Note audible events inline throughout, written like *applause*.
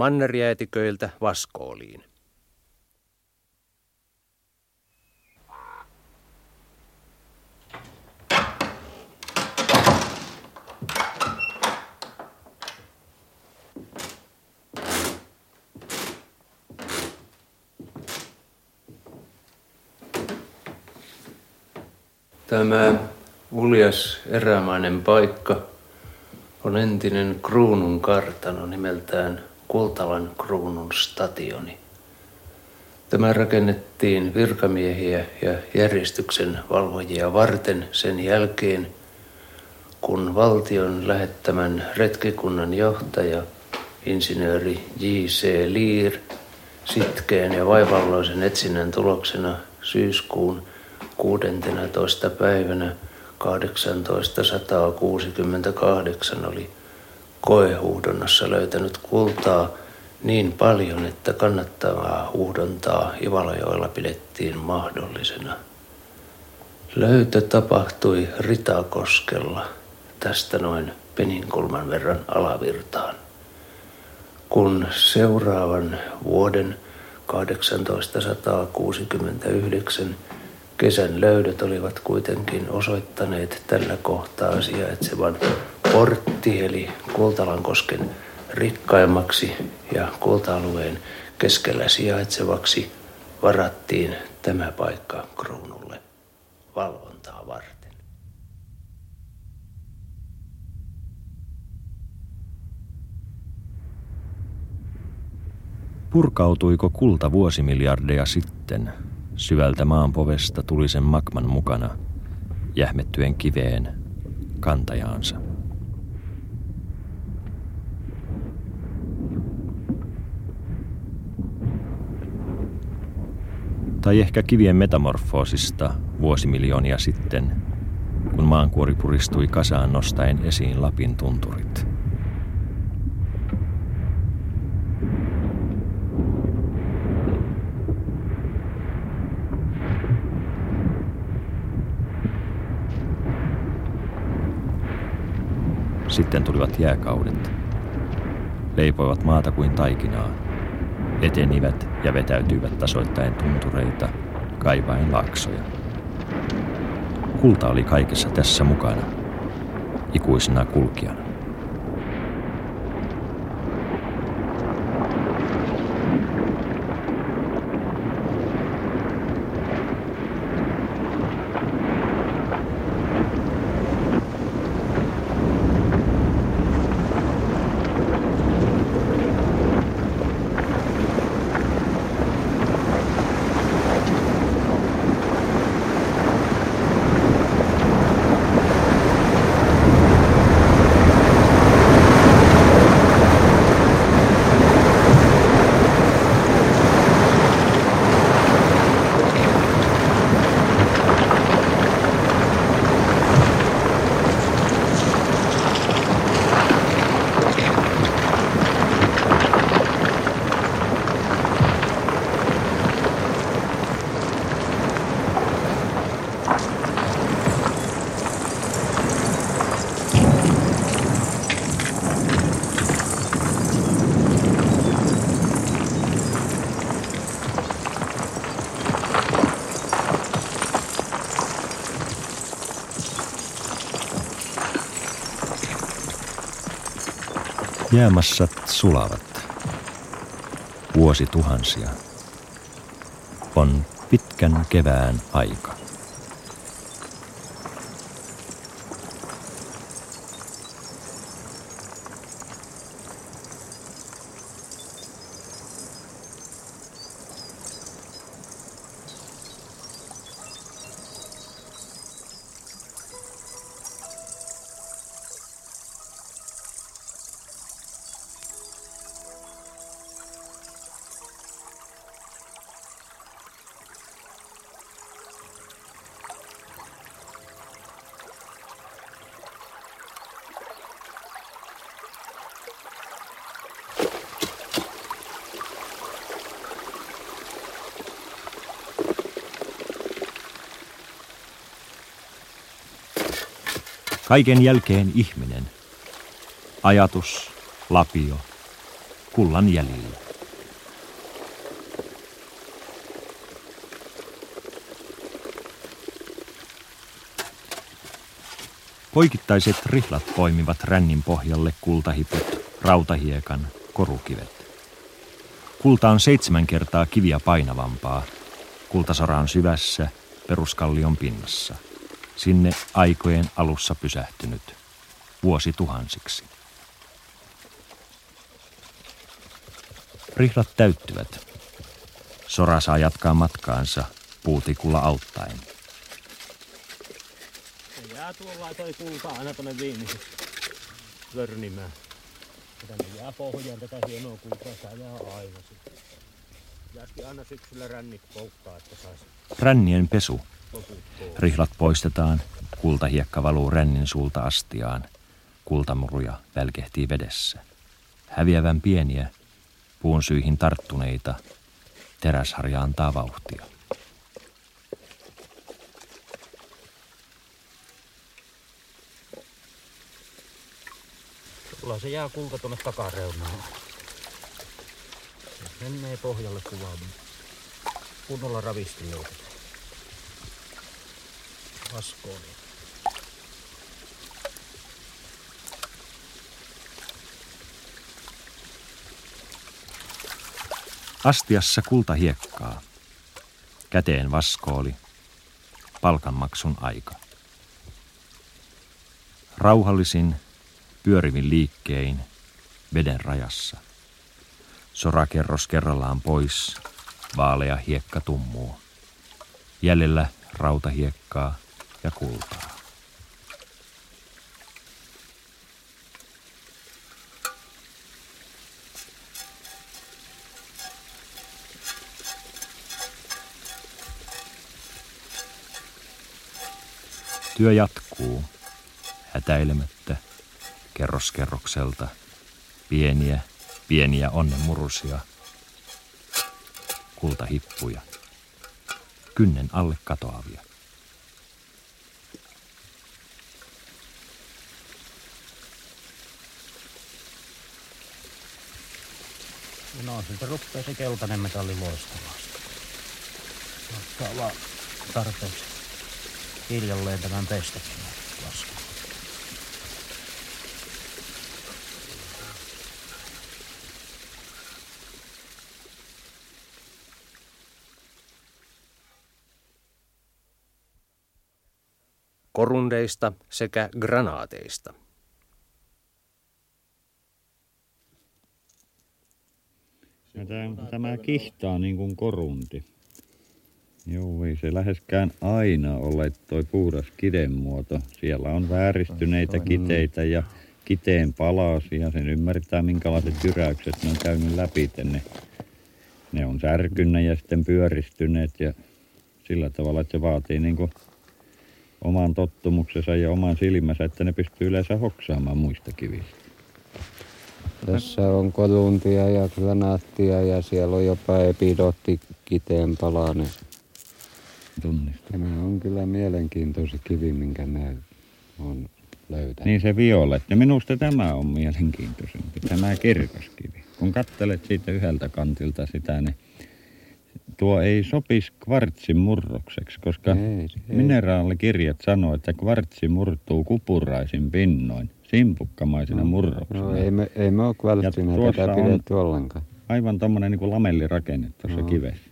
mannerjäätiköiltä vaskooliin. Tämä uljas erämainen paikka on entinen kruunun kartano nimeltään Kultalan kruunun stationi. Tämä rakennettiin virkamiehiä ja järjestyksen valvojia varten sen jälkeen, kun valtion lähettämän retkikunnan johtaja, insinööri J.C. Lear, sitkeen ja vaivalloisen etsinnän tuloksena syyskuun 16. päivänä 1868 oli koehuuhdonnassa löytänyt kultaa niin paljon, että kannattavaa huuhdontaa Ivalajoella pidettiin mahdollisena. Löytö tapahtui Ritakoskella, tästä noin peninkulman verran alavirtaan. Kun seuraavan vuoden 1869 Kesän löydöt olivat kuitenkin osoittaneet tällä kohtaa sijaitsevan portti eli Kultalankosken rikkaimmaksi ja kulta-alueen keskellä sijaitsevaksi varattiin tämä paikka kruunulle valvontaa varten. Purkautuiko kulta vuosimiljardeja sitten – Syvältä maanpovesta tuli sen magman mukana, jähmettyen kiveen kantajaansa. Tai ehkä kivien metamorfoosista vuosimiljoonia sitten, kun maankuori puristui kasaan nostaen esiin Lapin tunturit – Sitten tulivat jääkaudet. Leipoivat maata kuin taikinaa. Etenivät ja vetäytyivät tasoittain tuntureita, kaivaen laksoja. Kulta oli kaikessa tässä mukana, ikuisena kulkijana. Jäämassat sulavat. Vuosi tuhansia. On pitkän kevään aika. Kaiken jälkeen ihminen. Ajatus, lapio, kullan jäljillä. Poikittaiset rihlat poimivat rännin pohjalle kultahiput, rautahiekan, korukivet. Kulta on seitsemän kertaa kiviä painavampaa. Kultasora on syvässä, peruskallion pinnassa. Sinne aikojen alussa pysähtynyt, vuosituhansiksi. Rihlat täyttyvät. Sora saa jatkaa matkaansa puutikulla auttaen jää tuolla toi kulta aina tonne viimeisessä vörnimään. Tänne jää pohjaan tätä hienoa kultaa, tää jää aina sitten. Aina syksyllä rännit polttaa, että sais Rännien pesu. Rihlat poistetaan, kultahiekka valuu rännin suulta astiaan. Kultamuruja välkehtii vedessä. Häviävän pieniä, puun syihin tarttuneita, teräsharja antaa vauhtia. Sulla se jää kulta tuonne takareunaan. Menee pohjalle kuvaan. Kunnolla ravisti löytetään. Vaskoon. Astiassa kultahiekkaa. Käteen vaskooli. Palkanmaksun aika. Rauhallisin pyörivin liikkein veden rajassa. Sorakerros kerrallaan pois, vaalea hiekka tummuu. Jäljellä rautahiekkaa ja kultaa. Työ jatkuu, hätäilemättä kerroskerrokselta. Pieniä, pieniä onnenmurusia. Kultahippuja. Kynnen alle katoavia. No siltä rupeaa se keltainen metalli loistamaan. Ottaa vaan tarpeeksi hiljalleen tämän pestäkin lasku. Korundeista sekä granaateista. Tämä, tämä kihtaa niin kuin korunti. Joo, ei se läheskään aina ole toi puhdas kidenmuoto. Siellä on vääristyneitä kiteitä ja kiteen palasia. Sen ymmärtää, minkälaiset jyräykset ne on käynyt läpi. Ne, ne on särkyneet ja sitten pyöristyneet ja sillä tavalla, että se vaatii niin kuin oman tottumuksensa ja oman silmänsä, että ne pystyy yleensä hoksaamaan muista kivistä. Tässä on koluntia ja granaattia ja siellä on jopa epidotti kiteen palanen. Tunnista. Tämä on kyllä mielenkiintoinen kivi, minkä mä on löytänyt. Niin se violetti. Minusta tämä on mielenkiintoisempi, tämä kirkas kivi. Kun katselet siitä yhdeltä kantilta sitä, niin tuo ei sopisi kvartsin murrokseksi, koska ei, ei. mineraalikirjat sanoo, että kvartsi murtuu kupuraisin pinnoin, simpukkamaisena no, murroksena. No ei me, ei me ole kvartsina tätä pidetty ollenkaan. Aivan tuommoinen niin lamellirakenne tuossa no. kivessä.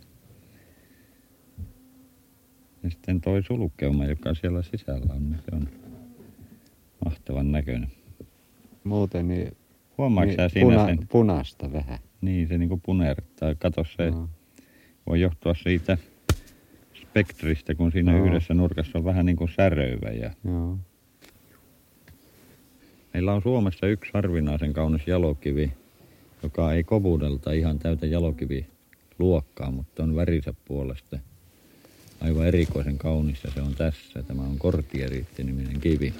Ja sitten toi sulkeuma, joka siellä sisällä on, niin se on mahtavan näköinen. Muuten niin, Huomaatko niin siinä puna, sen? punaista vähän. Niin, se niin kuin punertaa. Kato se no voi johtua siitä spektristä, kun siinä Joo. yhdessä nurkassa on vähän niin kuin säröivä. Ja... Joo. Meillä on Suomessa yksi harvinaisen kaunis jalokivi, joka ei kovuudelta ihan täytä jalokivi luokkaa, mutta on värinsä puolesta aivan erikoisen kaunis ja se on tässä. Tämä on kortieriitti-niminen kivi.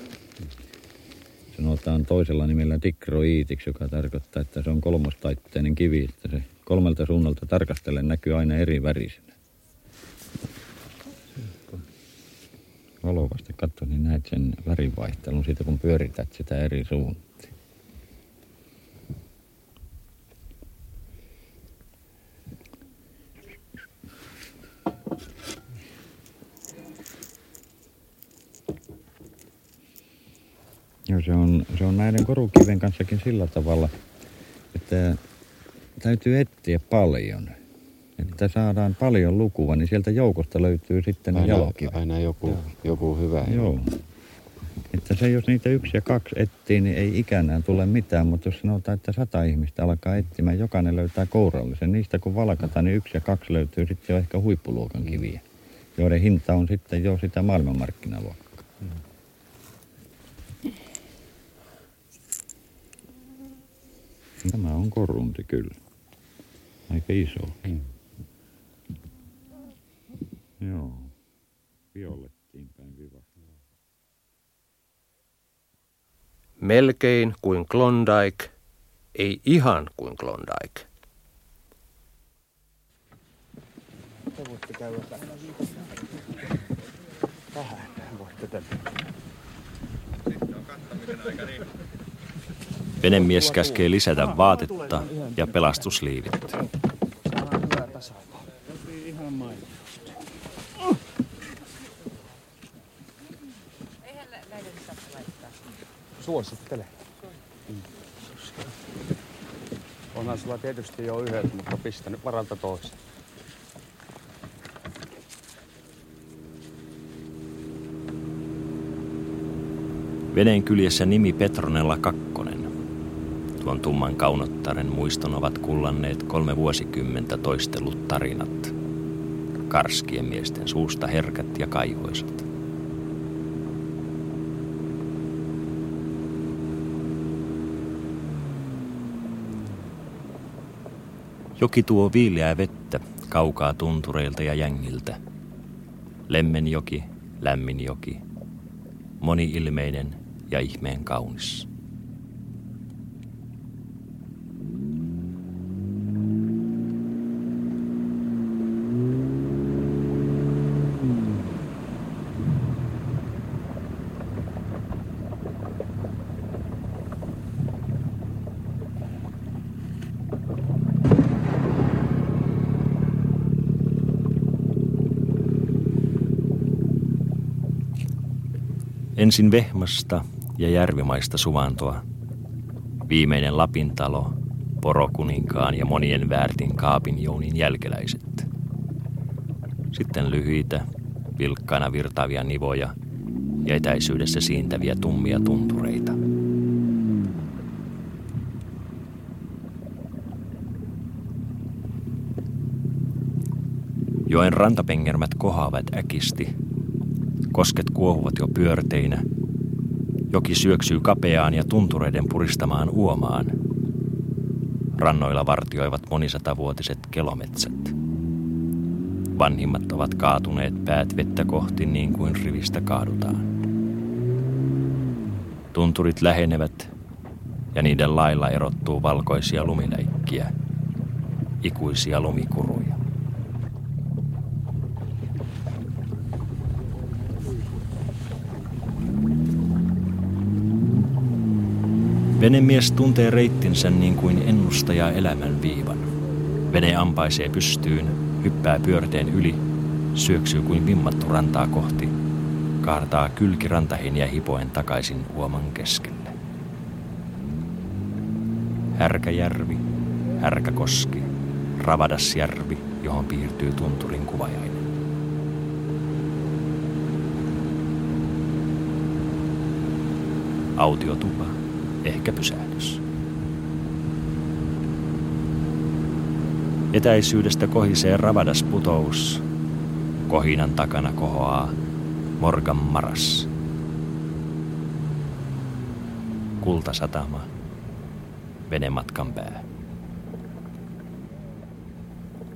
Sanotaan toisella nimellä tikroiitiksi, joka tarkoittaa, että se on kolmostaitteinen kivi, että se kolmelta suunnalta tarkastellen näkyy aina eri värisenä. Valovasti katso, niin näet sen värivaihtelun siitä, kun pyörität sitä eri suuntiin. Joo, se on, se on näiden korukiven kanssakin sillä tavalla, että täytyy etsiä paljon. Että saadaan paljon lukua, niin sieltä joukosta löytyy sitten Aina, jalokivet. aina joku, joku hyvä. Joo. Että se, jos niitä yksi ja kaksi etsii, niin ei ikänään tule mitään, mutta jos sanotaan, että sata ihmistä alkaa etsimään, jokainen löytää kourallisen. Niistä kun valkataan, niin yksi ja kaksi löytyy sitten jo ehkä huippuluokan kiviä, joiden hinta on sitten jo sitä maailmanmarkkinaluokkaa. Tämä on korunti kyllä. Aika iso. Mm. Joo. Violettiin päin viva. Melkein kuin Klondike, ei ihan kuin Klondike. Te voitte käydä tähän. Voitte tänne. Venemies käskee lisätä vaatetta ja pelastusliivit. Suosittele. Onhan sulla tietysti jo yhdet, mutta pistä nyt varalta toisen. Veneen kyljessä nimi Petronella Kakkonen. Tuon tumman kaunottaren muiston ovat kullanneet kolme vuosikymmentä toistellut tarinat. Karskien miesten suusta herkät ja kaihoisat. Joki tuo viileää vettä kaukaa tuntureilta ja jängiltä. Lemmenjoki, lämmin joki, moni-ilmeinen ja ihmeen kaunis. Ensin Vehmasta ja Järvimaista suvantoa. Viimeinen Lapin talo, porokuninkaan ja monien väärtin kaapin jounin jälkeläiset. Sitten lyhyitä, vilkkaana virtaavia nivoja ja etäisyydessä siintäviä tummia tuntureita. Joen rantapengermät kohoavat äkisti, kosket kuohuvat jo pyörteinä, joki syöksyy kapeaan ja tuntureiden puristamaan uomaan. Rannoilla vartioivat monisatavuotiset kelometsät. Vanhimmat ovat kaatuneet päät vettä kohti niin kuin rivistä kaadutaan. Tunturit lähenevät ja niiden lailla erottuu valkoisia lumiläikkiä, ikuisia lumikuruja. Venemies tuntee reittinsä niin kuin ennustaja elämän viivan. Vene ampaisee pystyyn, hyppää pyörteen yli, syöksyy kuin vimmattu rantaa kohti, kaartaa kylki rantaheiniä hipoen takaisin uoman keskelle. Härkäjärvi, Härkäkoski, Ravadasjärvi, johon piirtyy tunturin kuvajainen. Autiotupa, ehkä pysähdys. Etäisyydestä kohisee ravadas putous. Kohinan takana kohoaa Morgan Maras. Kultasatama. Venematkan pää.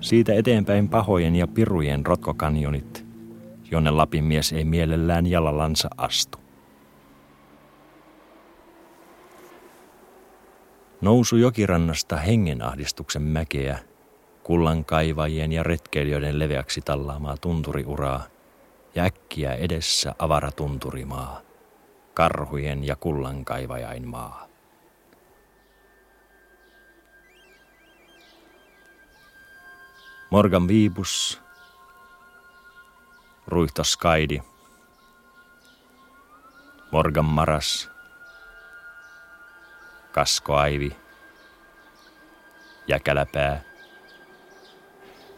Siitä eteenpäin pahojen ja pirujen rotkokanjonit, jonne Lapin mies ei mielellään jalallansa astu. Nousu jokirannasta hengenahdistuksen mäkeä, kullankaivajien ja retkeilijöiden leveäksi tallaamaa tunturiuraa ja äkkiä edessä avara tunturimaa, karhujen ja kullankaivajain maa. Morgan Viibus, Ruihto Skaidi, Morgan Maras, kaskoaivi, jäkäläpää,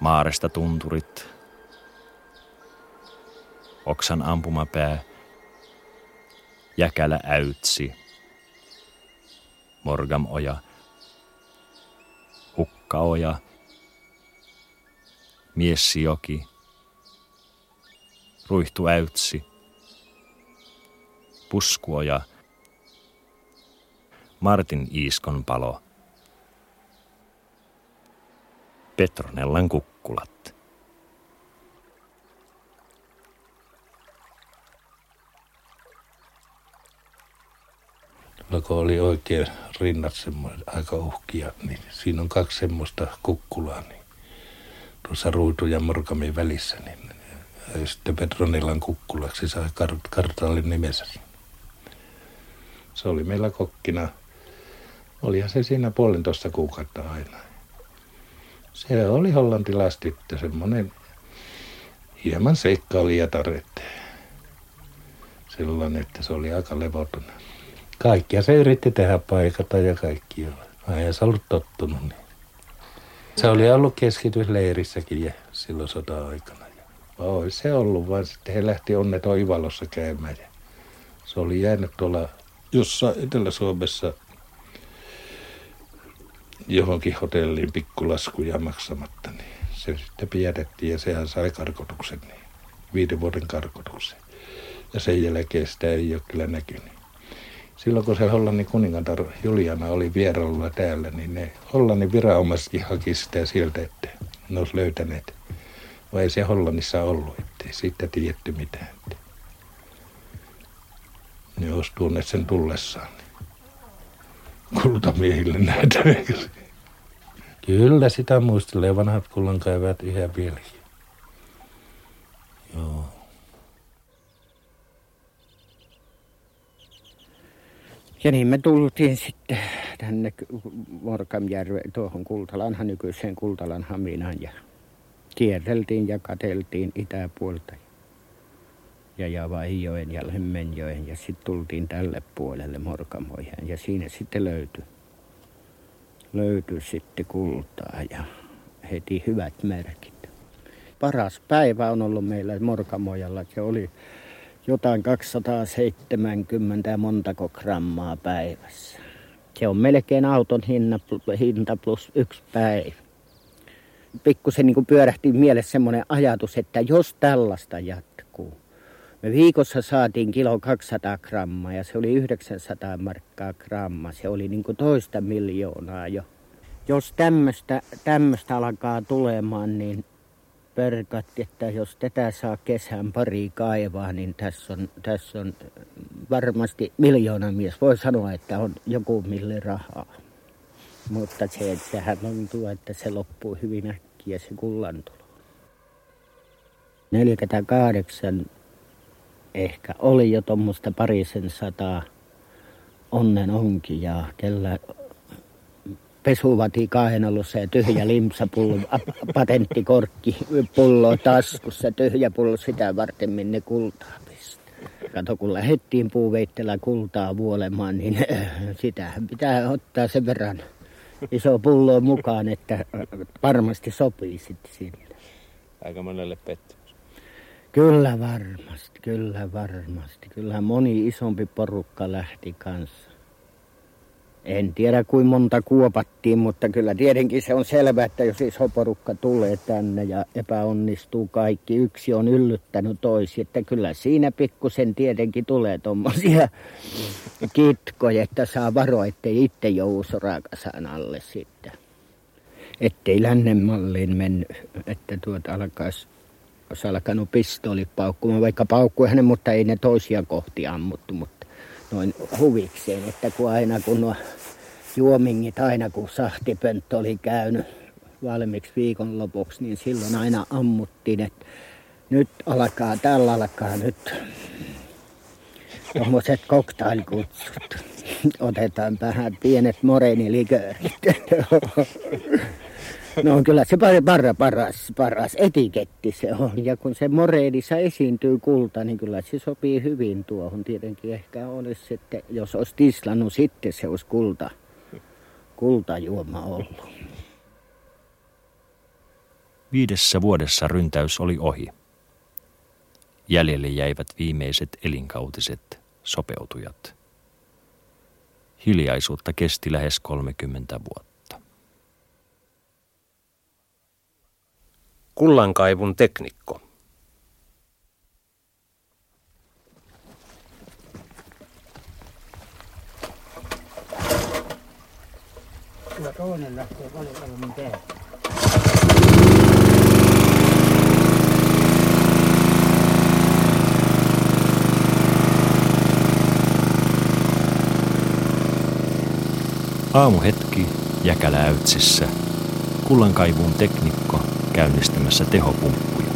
maaresta tunturit, oksan ampumapää, jäkälä äytsi, morgamoja, hukkaoja, miessioki, ruihtuäytsi, puskuoja, Martin Iiskon palo, Petronellan kukkulat. Tuolla kun oli oikein rinnat semmoinen aika uhkia, niin siinä on kaksi semmoista kukkulaa, niin tuossa Ruutu ja Morkamin välissä, niin ja sitten Petronilan kukkulaksi sai kart- kartallin nimensä. Se oli meillä kokkina. Olihan se siinä puolentoista kuukautta aina. Se oli hollantilaistyttö, semmoinen hieman seikkailijatar, että sellainen, että se oli aika levoton. Kaikkia se yritti tehdä paikata ja kaikki. Mä en ollut tottunut. Niin. Se oli ollut keskitysleirissäkin ja silloin sota-aikana. Oi se ollut, vaan sitten he lähti onnet Oivalossa käymään. Ja se oli jäänyt tuolla jossain Etelä-Suomessa johonkin hotelliin pikkulaskuja maksamatta, niin se sitten pidätettiin ja sehän sai karkotuksen, niin viiden vuoden karkotuksen. Ja sen jälkeen sitä ei ole kyllä näkynyt. Silloin kun se Hollannin kuningatar Juliana oli vierailulla täällä, niin ne Hollannin viranomaisetkin haki sitä sieltä, että ne olisi löytäneet. Vai ei se Hollannissa ollut, ettei siitä tiedetty mitään. Ne olisi tuoneet sen tullessaan. Kultamiehille näitä. Kyllä sitä muistelee vanhat kullankaivajat yhä vieläkin. Joo. Ja niin me tultiin sitten tänne Morkamjärveen, tuohon Kultalanhan nykyiseen Kultalan Haminaan ja kierreltiin ja kateltiin itäpuolta ja Javaijoen ja Lemmenjoen ja sitten tultiin tälle puolelle Morkamoihin ja siinä sitten löytyi, löytyi sitten kultaa ja heti hyvät merkit. Paras päivä on ollut meillä Morkamojalla, se oli jotain 270 montako grammaa päivässä. Se on melkein auton hinta, hinta plus yksi päivä. Pikkusen niin pyörähti mielessä semmoinen ajatus, että jos tällaista jatkuu. Me viikossa saatiin kilo 200 grammaa ja se oli 900 markkaa gramma. Se oli niin kuin toista miljoonaa jo. Jos tämmöistä alkaa tulemaan, niin perkatti, että jos tätä saa kesän pari kaivaa, niin tässä on, tässä on varmasti miljoona mies. Voi sanoa, että on joku mille rahaa. Mutta se, että sehän tuntuu, että se loppuu hyvin äkkiä se kullantulo. 48 ehkä oli jo tuommoista parisen sataa onnen onkin ja kellä pesuvati kainalossa ja tyhjä limsapullo, patenttikorkki pullo taskussa, tyhjä pullo sitä varten minne kultaa pistää. Kato, kun lähdettiin puuveittelä kultaa vuolemaan, niin *clears throat* sitähän pitää ottaa sen verran iso pullo mukaan, että varmasti sopii sitten sinne. Aika monelle pettymys. Kyllä varmasti, kyllä varmasti. Kyllä moni isompi porukka lähti kanssa. En tiedä kuinka monta kuopattiin, mutta kyllä tietenkin se on selvää, että jos iso porukka tulee tänne ja epäonnistuu kaikki, yksi on yllyttänyt toisi, että kyllä siinä pikkusen tietenkin tulee tuommoisia *laughs* kitkoja, että saa varoa, ettei itse joudu sorakasaan alle sitten. Ettei lännen malliin mennyt, että tuota alkaisi olisi alkanut pistooli paukkumaan, vaikka paukkui hänen, mutta ei ne toisia kohti ammuttu, mutta noin huvikseen, että kun aina kun nuo juomingit, aina kun sahtipönttö oli käynyt valmiiksi viikonlopuksi, niin silloin aina ammuttiin, että nyt alkaa, tällä alkaa nyt tuommoiset koktaalikutsut. Otetaan vähän pienet moreeniliköörit. *laughs* No kyllä se paras, paras, paras etiketti se on. Ja kun se moreedissa esiintyy kulta, niin kyllä se sopii hyvin tuohon. Tietenkin ehkä olisi sitten, jos olisi tislannut sitten se olisi kulta kultajuoma ollut. Viidessä vuodessa ryntäys oli ohi. Jäljelle jäivät viimeiset elinkautiset sopeutujat. Hiljaisuutta kesti lähes 30 vuotta. Kullankaivun teknikko. Kyllä toinen lähtee paljon paremmin. Aamuhetki Jäkäläytsissä. Kullankaivuun teknikko käynnistämässä tehopumppuja.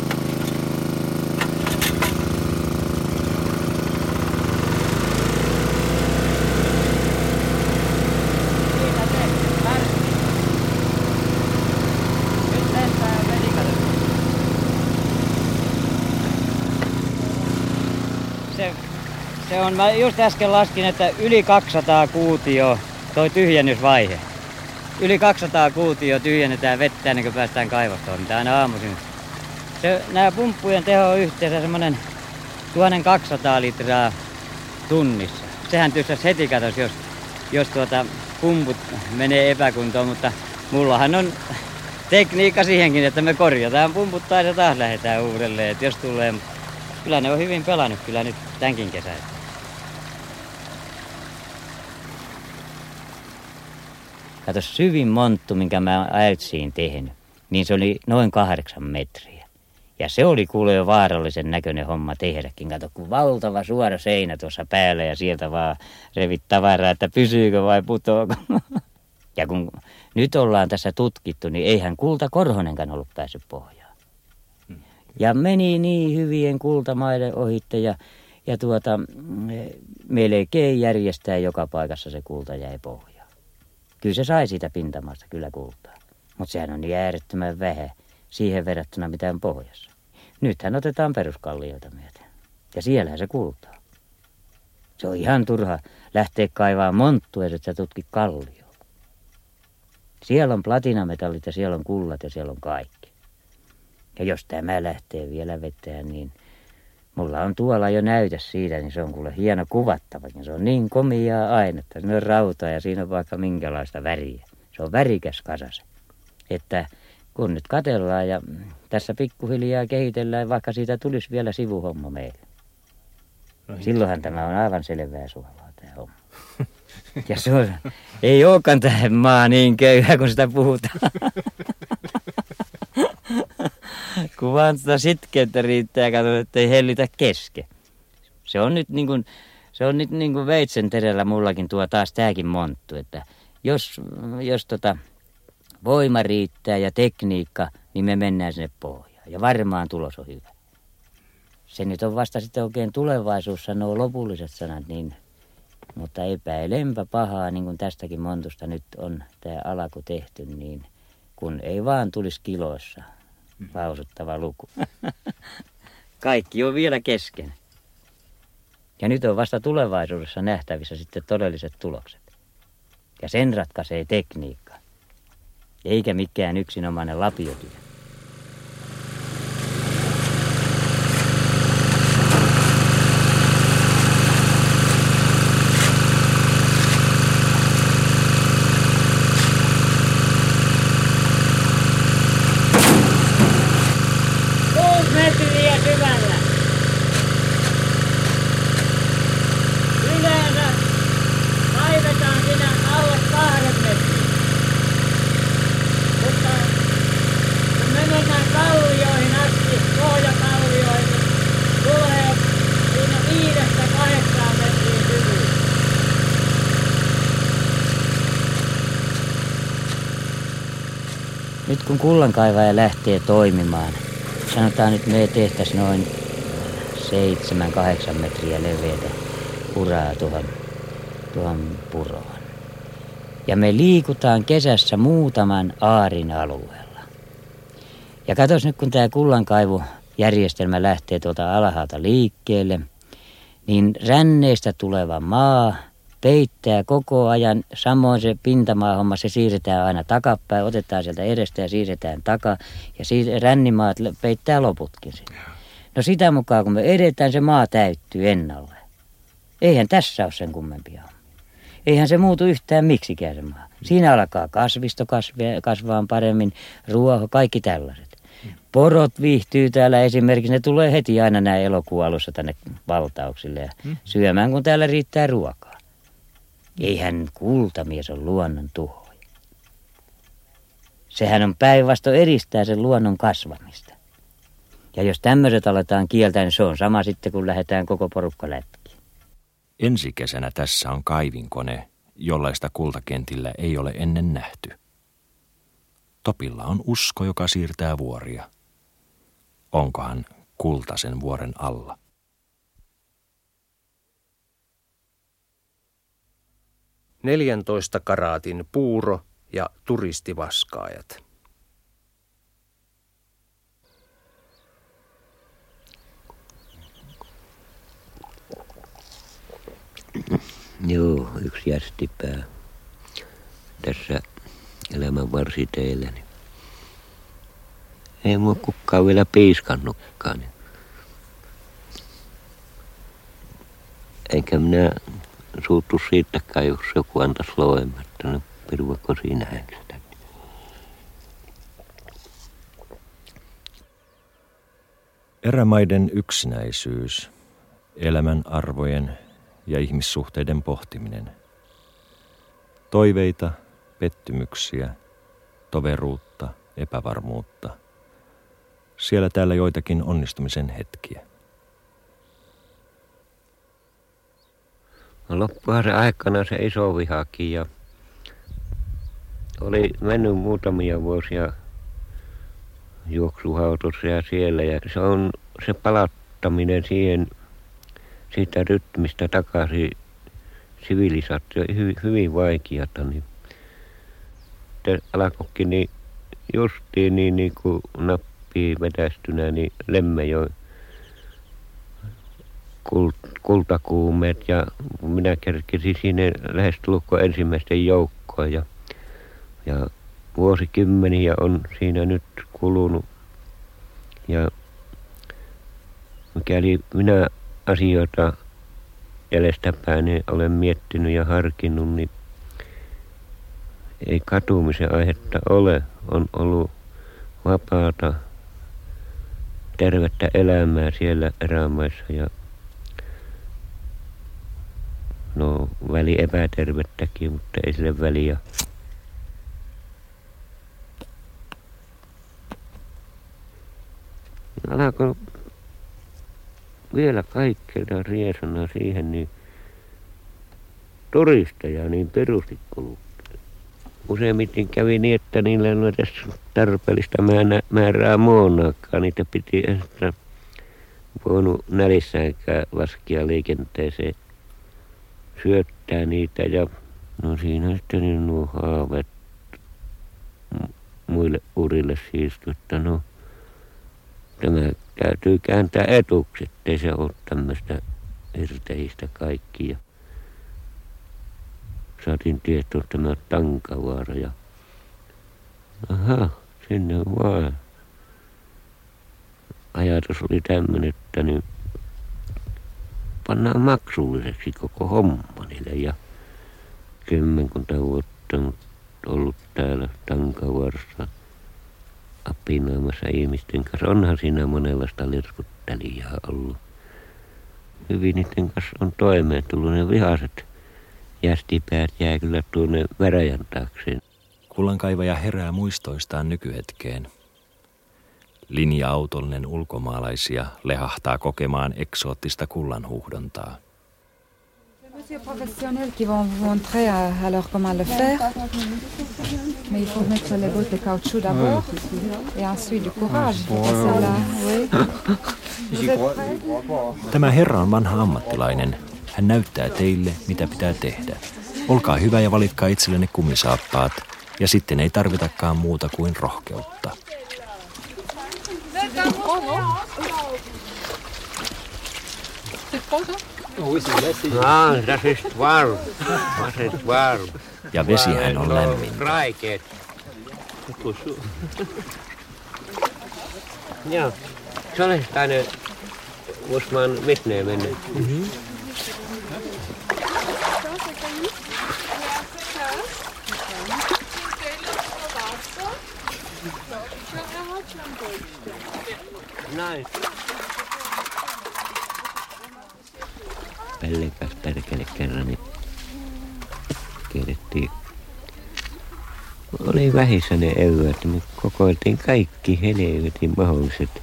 Se, se on, mä just äsken laskin, että yli 200 kuutio toi tyhjennysvaihe. Yli 200 kuutio tyhjennetään vettä ennen kuin päästään kaivostoon, mitä aina aamuisin. Se, nämä pumppujen teho on yhteensä semmoinen 1200 litraa tunnissa. Sehän tyssäs heti katos, jos, jos tuota pumput menee epäkuntoon, mutta mullahan on tekniikka siihenkin, että me korjataan pumput taas ja taas lähdetään uudelleen, että jos tulee. Kyllä ne on hyvin pelannut kyllä nyt tämänkin kesän. Kato, syvin monttu, minkä mä äytsiin tehnyt, niin se oli noin kahdeksan metriä. Ja se oli kuule jo vaarallisen näköinen homma tehdäkin. Kato, kun valtava suora seinä tuossa päällä ja sieltä vaan revit tavaraa, että pysyykö vai putoako. *laughs* Ja kun nyt ollaan tässä tutkittu, niin eihän Kulta Korhonenkaan ollut päässyt pohjaan. Ja meni niin hyvien kultamaiden ohitte ja, ja tuota, melkein järjestää joka paikassa se kulta jäi pohjaan. Kyllä se sai siitä pintamasta kyllä kultaa. Mutta sehän on niin äärettömän vähän siihen verrattuna mitä on pohjassa. Nythän otetaan peruskallioita myöten. Ja siellähän se kultaa. Se on ihan turha lähteä kaivaa monttua, että sä tutki kallio. Siellä on platinametallit ja siellä on kullat ja siellä on kaikki. Ja jos tämä lähtee vielä vetämään, niin mulla on tuolla jo näytös siitä, niin se on kuule hieno kuvattavakin. Se on niin komiaa ainetta, se on rautaa ja siinä on vaikka minkälaista väriä. Se on värikäs kasas. Että kun nyt katellaan ja tässä pikkuhiljaa kehitellään, vaikka siitä tulisi vielä sivuhomma meille. Silloinhan tämä on aivan selvää suolaa tämä homma. Ja se on, ei olekaan tähän maa niin köyhä, kun sitä puhutaan. *laughs* *laughs* kun vaan sitä sitkeyttä riittää ja katsot, ettei hellitä keske. Se on nyt niin kuin, se on nyt niin kuin veitsen terellä mullakin tuo taas tääkin monttu, että jos, jos tota voima riittää ja tekniikka, niin me mennään sinne pohjaan. Ja varmaan tulos on hyvä. Se nyt on vasta sitten oikein tulevaisuus sanoo lopulliset sanat, niin mutta epäilempä pahaa, niin kuin tästäkin montusta nyt on tämä alaku tehty, niin kun ei vaan tulisi kiloissa lausuttava luku. *laughs* Kaikki on vielä kesken. Ja nyt on vasta tulevaisuudessa nähtävissä sitten todelliset tulokset. Ja sen ratkaisee tekniikka, eikä mikään yksinomainen lapiotyö. Kuusi metriä syvällä. Yleensä kaivetaan siinä alle kahden metrin. Mutta kun me mennään kallioihin asti, pohjakallioihin, niin tulee siinä viidestä kahdeksaan metriin syvyys. Nyt kun kullankaivaja lähtee toimimaan, sanotaan nyt me tehtäisiin noin 7-8 metriä leveätä uraa tuohon, tuohon puroon. Ja me liikutaan kesässä muutaman aarin alueella. Ja katos nyt kun tämä kullankaivujärjestelmä lähtee tuolta alhaalta liikkeelle, niin ränneistä tuleva maa peittää koko ajan. Samoin se pintamaahomma, se siirretään aina takapäin, otetaan sieltä edestä ja siirretään takaa. Ja siir- rännimaat peittää loputkin sinne. No sitä mukaan kun me edetään, se maa täyttyy ennalleen. Eihän tässä ole sen kummempia Eihän se muutu yhtään miksikään se maa. Siinä alkaa kasvisto kasvaa, kasvaa paremmin, ruoho, kaikki tällaiset. Porot viihtyy täällä esimerkiksi, ne tulee heti aina näin elokuun alussa tänne valtauksille ja hmm. syömään, kun täällä riittää ruokaa. Eihän kultamies ole luonnon tuhoja. Sehän on päinvasto edistää sen luonnon kasvamista. Ja jos tämmöiset aletaan kieltää, niin se on sama sitten, kun lähdetään koko porukka lätkiin. Ensi kesänä tässä on kaivinkone, jollaista kultakentillä ei ole ennen nähty. Topilla on usko, joka siirtää vuoria. Onkohan kultasen vuoren alla? Neljäntoista karaatin puuro ja turistivaskaajat. Joo, yksi jästipää tässä elämän varsiteillä. Niin ei mua kukaan vielä piiskannutkaan. Niin. Eikä minä suuttu siitäkään, jos joku antaisi loematta. No, peruvako siinä sitä. Erämaiden yksinäisyys, elämän arvojen ja ihmissuhteiden pohtiminen. Toiveita, pettymyksiä, toveruutta, epävarmuutta. Siellä täällä joitakin onnistumisen hetkiä. No loppuhan se aikana se iso vihakin ja oli mennyt muutamia vuosia juoksuhautossa ja siellä ja se on se palauttaminen siihen siitä rytmistä takaisin sivilisaatio hyvin, hyvin vaikeata, niin alkoikin niin justiin niin, niin kuin nappi vetästynä, niin Lemmenjoen kult, ja minä kerkesin sinne lähestulkoon ensimmäisten joukkoon ja, ja vuosikymmeniä on siinä nyt kulunut ja mikäli minä asioita jäljestäpäin niin olen miettinyt ja harkinnut, niin ei katumisen aihetta ole. On ollut vapaata, tervettä elämää siellä erämaissa ja no väli epätervettäkin, mutta ei sille väliä. Alkoi vielä kaikkein riesana siihen, niin turisteja niin perusti kulkee. Useimmiten kävi niin, että niillä ei ole edes tarpeellista määrää muonaakaan. Niitä piti ehkä voinut nälissäänkään laskea liikenteeseen syöttää niitä ja no siinä sitten niin nuo haaveet muille urille siirtyi, että no tämä täytyy kääntää etuksi, ettei se ole tämmöistä irteistä kaikkia. Saatiin tietoa tämä Tankavaara ja aha, sinne vaan. Ajatus oli tämmöinen, että niin pannaan maksulliseksi koko homma niille ja kymmenkunta vuotta ollut täällä Tankavaarassa apinoimassa ihmisten kanssa. Onhan siinä monenlaista lirkuttelijaa ollut. Hyvin niiden kanssa on toimeen tullut ne vihaset jästipäät jää kyllä tuonne veräjän taakse. Kullankaivaja herää muistoistaan nykyhetkeen. Linja-autollinen ulkomaalaisia lehahtaa kokemaan eksoottista kullanhuuhdontaa. Monsieur professionnels qui vont vous montrer à, à leur comment le faire. Mais il faut mettre les bottes de caoutchouc d'abord et ensuite du courage. Celle-là, oui. *laughs* Tämä herra on vanha ammattilainen. Hän näyttää teille, mitä pitää tehdä. Olkaa hyvä ja valitkaa itsellenne kumisaappaat. Ja sitten ei tarvitakaan muuta kuin rohkeutta. Ah, das ist warm. Ja vesihän on lämmin. Raikeet. Joo. Se oli tänne Usman mitneeminen. Näin. Pellekäs perkele kerran, niin keidettiin. Oli vähissä ne eväät, me kokoiltiin kaikki helvetin mahdolliset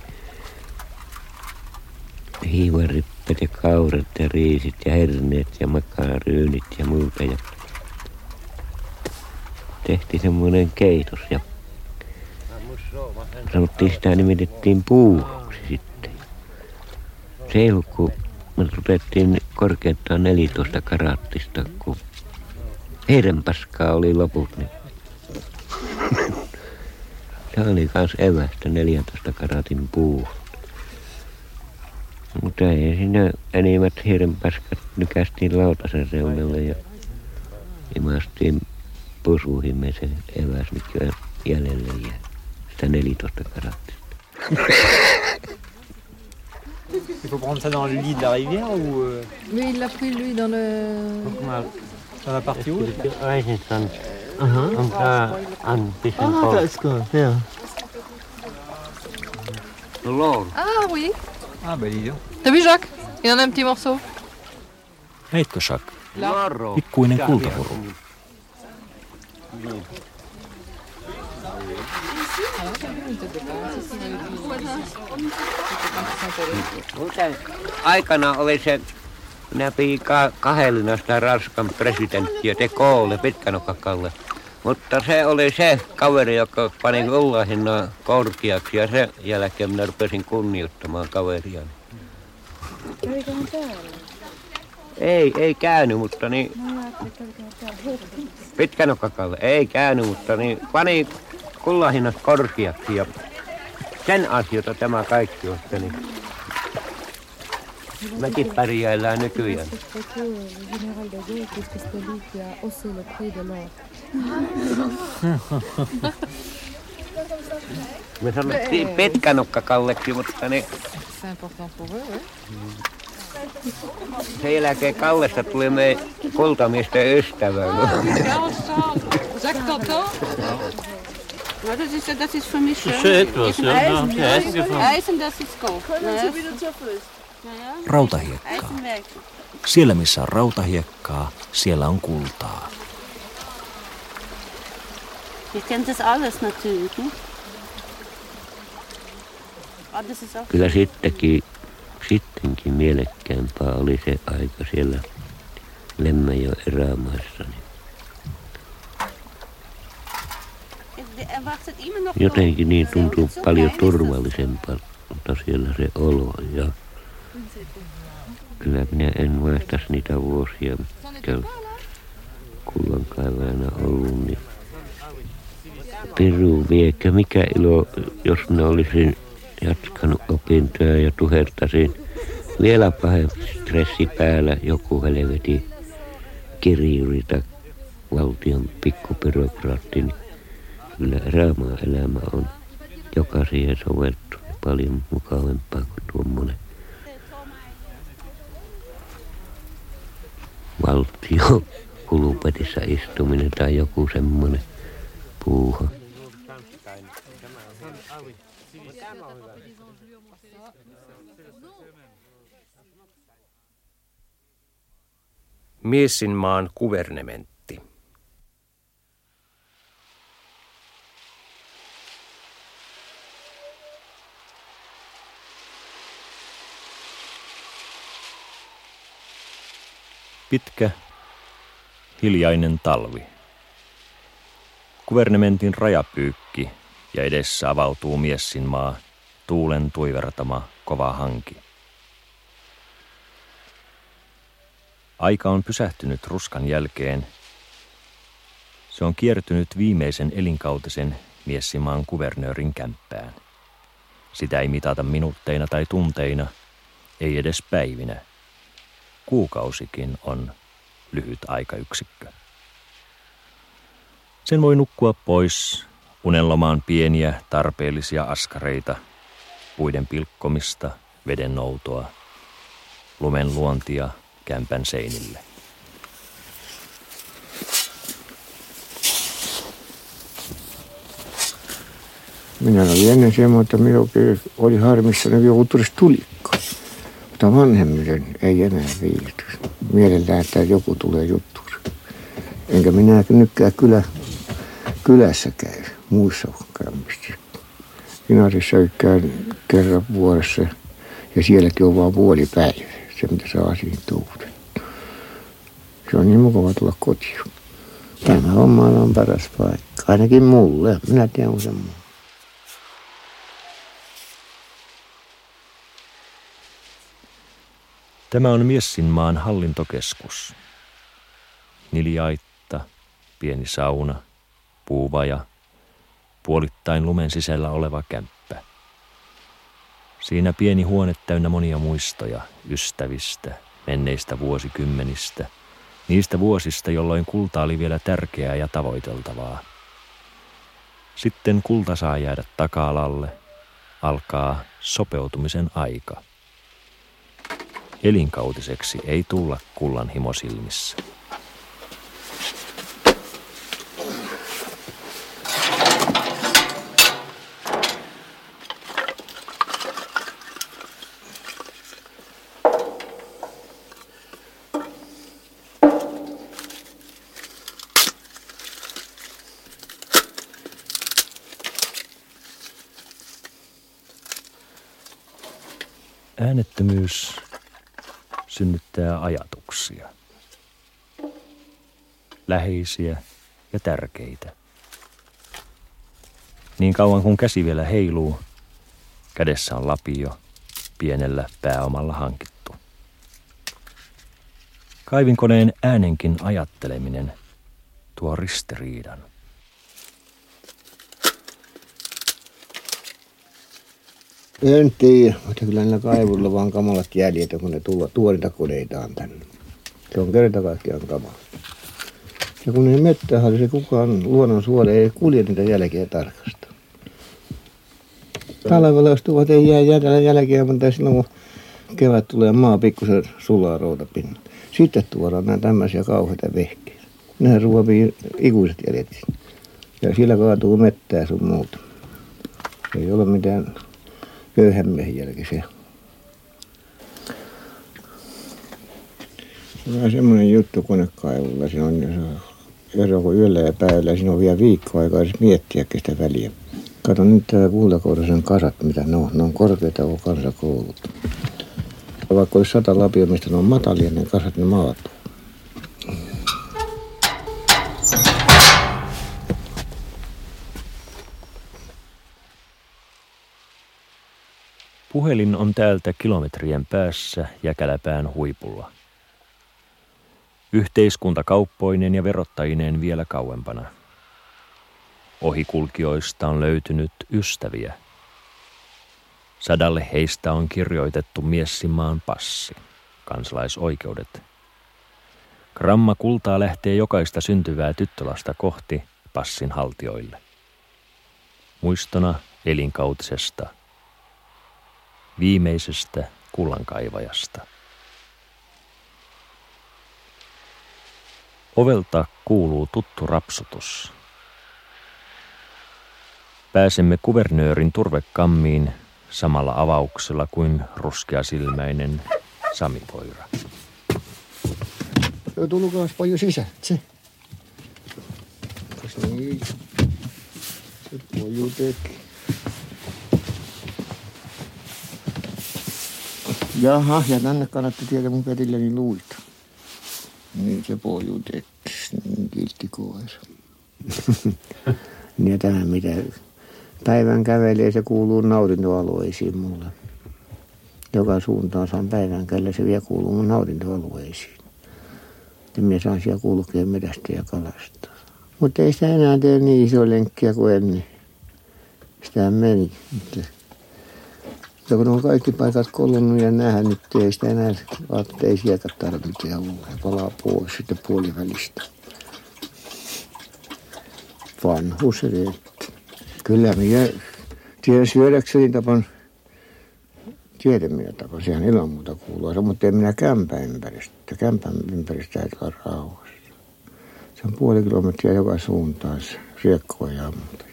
hiivarippet ja kaurat ja riisit ja herneet ja makaryynit ja muuta. Ja tehtiin semmoinen keitos ja sanottiin sitä nimitettiin puuhoksi sitten. Se ei ollut, kun me ruvettiin korkeintaan 14 karattista, kun heidän paskaa oli loput, niin *laughs* se oli kans evästä 14 karatin puu. Mutta ei siinä enimmät hiirenpaskat nykästiin lautasen reunalle ja imastiin pusuihimme se eväs, mikä jäljelle jää. Sitä 14 karattista. Il faut prendre ça dans le lit de la rivière ou... Euh... Oui, il l'a pris lui dans le... Dans la partie haute Uh-huh. Ah. Lol. Ah oui Ah, bah dis donc. T'as vu Jacques? Il en a un petit morceau. Pikkuinen. Muuten aikana oli se, minä pidin ka- kahdellina sitä Ranskan presidenttiä te Koolle Pitkänokkakalle. Mutta se oli se kaveri, joka pani kullahinnan korkeaksi ja sen jälkeen minä rupesin kunnioittamaan kaveria. Ei, ei käynyt, mutta niin No. Pitkänokkakalle ei käynyt, mutta niin pani kullahinnat korkeaksi ja sen asioita tämä kaikki on sitten niin mekin pärjäillään nykyään. Me sanottiin mutta important pour eux, oui. sen jälkeen Kallesta tuli me kultamiesten ystävä. Jacques, t'entends Ja, das ist, das ist für mich schön. Schön etwas, ja. Eisen, Ja, ja. Eisen gefunden. Eisen, das ist gut. Können Ja, Sie wieder zur Fuß? ja, ja. Rautahiekkaa. Siellä missä on rautahiekkaa, siellä on kultaa. Ihr kennt das alles natürlich, ne? Das ist auch Kyllä sittenkin, sittenkin mielekkäämpää oli se aika siellä Lemmenjoen erämaissa. Jotenkin niin tuntuu paljon turvallisempaa, mutta siellä se olo ja kyllä minä en muista niitä vuosia, mitkä kullankaivajana ollut, niin Piru viekö, mikä ilo, jos minä olisin jatkanut opintoja ja tuhertaisin. Vielä pahempi stressi päällä joku helveti kirjuri tai valtion pikkubyrokraatti, niin kyllä erämaa elämä on joka siihen soveltuu paljon mukavampaa kuin tuommoinen valtio kulupetissä istuminen tai joku semmoinen puuha. Miessinmaan kuvernementti. Pitkä, hiljainen talvi. Kuvernementin rajapyykki ja edessä avautuu Miessinmaa, tuulen tuivertama kova hanki. Aika on pysähtynyt ruskan jälkeen. Se on kiertynyt viimeisen elinkautisen Miessimaan kuvernöörin kämppään. Sitä ei mitata minuutteina tai tunteina, ei edes päivinä. Kuukausikin on lyhyt aikayksikkö. Sen voi nukkua pois unellomaan pieniä tarpeellisia askareita, puiden pilkkomista, veden noutoa, lumen luontia kämpän seinille. Minä olin ennen semmoinen, että minunkin oli harmissani joku tulisi tulikko. Mutta vanhemmiten ei enää viihdy. Mielellään, että joku tulee juttu. Enkä minä nytkään kyllä, kylässä käy muissa käymistä. Inarissa käyn kerran vuodessa ja sielläkin on vain puoli päivä, se mitä saa siinä tuuta. Se on niin mukava tulla kotiin. Tämä on paras paikka, ainakin mulle. Minä tiedän sen muu. Tämä on Miessinmaan hallintokeskus. Niljaitta, pieni sauna, puuvaja, puolittain lumen sisällä oleva kämppä. Siinä pieni huone täynnä monia muistoja ystävistä, menneistä vuosikymmenistä, niistä vuosista, jolloin kulta oli vielä tärkeää ja tavoiteltavaa. Sitten kulta saa jäädä taka-alalle, alkaa sopeutumisen aika. Elinkautiseksi ei tulla kullan himosilmissä. Äänettömyys synnyttää ajatuksia. Läheisiä ja tärkeitä. Niin kauan kun käsi vielä heiluu, kädessä on lapio, pienellä pääomalla hankittu. Kaivinkoneen äänenkin ajatteleminen tuo ristiriidan. En tiedä, mutta kyllä näillä kaivulla vaan kamalat jäljet, kun ne tulla, tuorintakoneitaan tänne. Se on kerta kaikkiaan kamala. Ja kun ei mettähän se kukaan luonnon suola ei kulje niitä jälkeä tarkasta. Talvella jos tuovat ei jää jäljellä jälkeä, mutta silloin kun kevät tulee maa pikkusen sulaa routapinnan. Sitten tuodaan nämä tämmöisiä kauheita vehkeitä. Nehän ruopii ikuiset jäljet. Ja sillä kaatuu mettää sun muuta. Ei ole mitään köyhän miehen jälkisiä. On semmoinen juttu konekaivulla. Siinä on, ero kuin yöllä ja päivällä. Siinä on vielä viikko aikaa edes miettiä kestä väliä. Kato nyt täällä kultakourasen kasat, mitä ne on. Ne on korkeita kuin kansakoulut. Vaikka olisi sata lapio, mistä ne on matalia, ne kasat, ne maatuu. Puhelin on täältä kilometrien päässä Jäkäläpään huipulla. Yhteiskunta kauppoinen ja verottajineen vielä kauempana. Ohikulkijoista on löytynyt ystäviä. Sadalle heistä on kirjoitettu Miessimaan passi, kansalaisoikeudet. Gramma kultaa lähtee jokaista syntyvää tyttölasta kohti passin haltioille. Muistona elinkautisesta – viimeisestä kullankaivajasta. Ovelta kuuluu tuttu rapsutus. Pääsemme kuvernöörin turvekammiin samalla avauksella kuin ruskeasilmäinen samipoira. Tulkaas paljon sisään, se. Se poju Jaha, ja tänne kannatti tietää mun perilläni luita. Niin se pohjutettiin, niin kiltti koira. *laughs* ja tämä mitä päivän kävelee, se kuuluu nautintoalueisiin mulle. Joka suuntaan saan päivän käydä, se vielä kuuluu mun nautintoalueisiin. Ja minä saan siellä kulkea metästä ja kalastaa. Mutta ei sitä enää tee niin iso lenkkiä kuin ennen. Sitä meni. Mutta kun on kaikki paikat kolunut ja nähnyt, niin ei sitä enää ei sieltä tarvitse olla. Ja palaa pois sitten puolivälistä. Vanhus riitti. Kyllä minä tiedän syödäkseni tapan tiedemminä tapan. Sehän ilman muuta kuuluu. Mutta en minä kämpän ympäristä. Kämpän ympäristä täytyy olla rauhassa. Se on puoli kilometriä joka suuntaan se riekkoa ja muuta.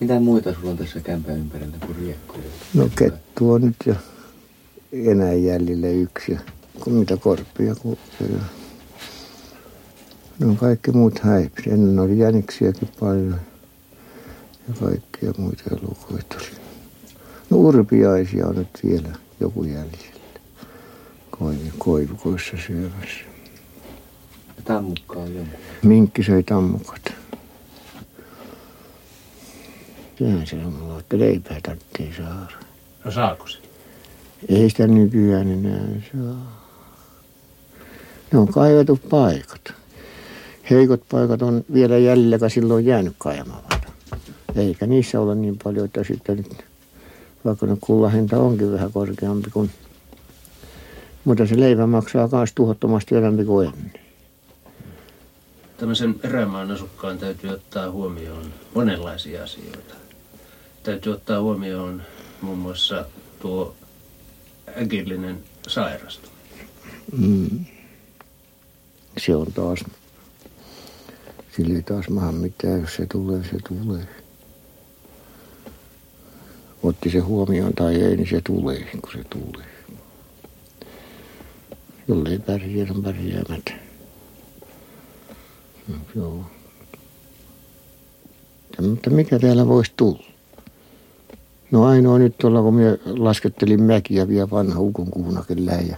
Mitä muita sulla on tässä kämpän ympärillä kuin riekkoja? No kettu on nyt jo enää jäljellä yksi. Ja kun mitä korppia kuulee. No kaikki muut häipsi. Ennen oli jäniksiäkin paljon. Ja kaikkia muita elukoita. No urpiaisia on nyt vielä joku jäljellä. Koivukoissa syömässä. Ja tammukka on jonkun. Minkki söi tammukat. Sehän se on, että leipää tarvitsee saada. No saako se? Ei sitä nykyään enää saa. Ne on kaivetut paikat. Heikot paikat on vielä jäljellä, silloin jäänyt kaimamatta. Eikä niissä ole niin paljon, että sitten nyt, vaikka ne kullahinta onkin vähän korkeampi kuin mutta se leipä maksaa myös tuhottomasti enemmän kuin ennen. Tämmöisen erämaan asukkaan täytyy ottaa huomioon monenlaisia asioita. Täytyy ottaa huomioon muun muassa tuo äkillinen sairastuminen. Mm. Se on taas, sillä ei taas maha mitään, jos se tulee, se tulee. Otti se huomioon tai ei, niin se tulee, kun se tulee. Jollei pärjää, on pärjäämättä. No, joo. Mutta mikä täällä voisi tulla? No ainoa nyt tuolla, kun minä laskettelin mäkiä vielä vanha ukon kuunakin ja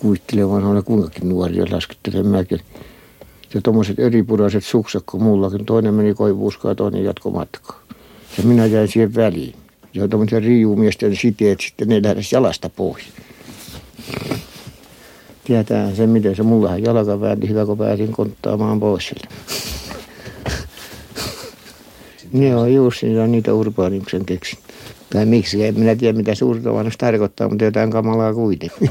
kuittelen vanhoilla kuinkakin nuoria laskettelen mäkiä. Ja tuommoiset eripuraiset sukset kuin mullakin. Toinen meni koivuuskaan ja toinen jatko matkaa. Ja minä jäin siihen väliin. Ja tuommoisen riiumiesten siteet sitten ne lähdessä jalasta pois. Tietää se, miten se mullahan jalka väänti hyvä, kun pääsin konttaamaan pois sieltä. ne on just niitä urbaaniksen keksin. Tai miksi, en minä tiedä mitä suurtavannus tarkoittaa, mutta jotain kamalaa kuitenkin.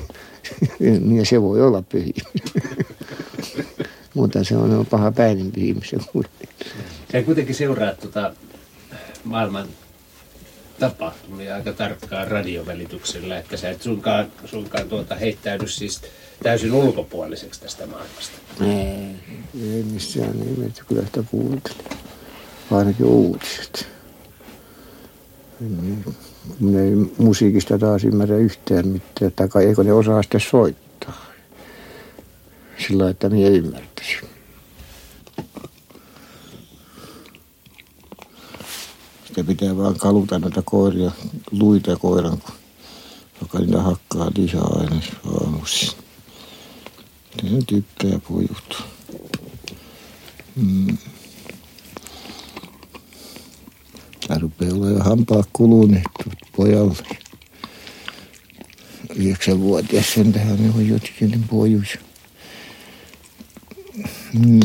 *laughs* ja se voi olla pyhi. *laughs* mutta se on paha päinen pyhi, se kuitenkin. Kuitenkin seuraat tuota maailman tapahtumia aika tarkkaan radiovälityksellä, että sä et sunkaan, sunkaan tuota heittäydy siis täysin ulkopuoliseksi tästä maailmasta. Ei, ei missään nimessä, kyllä sitä kuuntelin. Ainakin uutiset. Minä ei musiikista taas ymmärrä yhtään mitään, tai eikö ne osaa sitten soittaa. Sillä että minä ymmärtäisin. Sitä pitää vaan kaluta näitä koiria, luita koiran, joka niitä hakkaa lisää aina aamuisin. Se tykkää pojut. Mm. Tämä rupeaa jo hampaa kuluneet pojalle. Yhdeksänvuotias sen tähän on jotenkin pojuissa. Mm.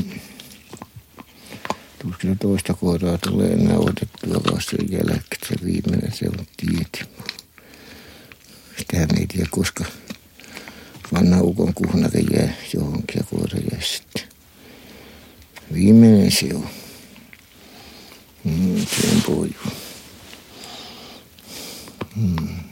Tuskin toista koiraa tulee enää otettua vasta jälkeen. Se viimeinen se on tieti. Sitähän ei tiedä, koska vanha ukon kuhnari jää johonkin ja koira jää sitten. Viimeinen se on. Mm, se on poju. Mm.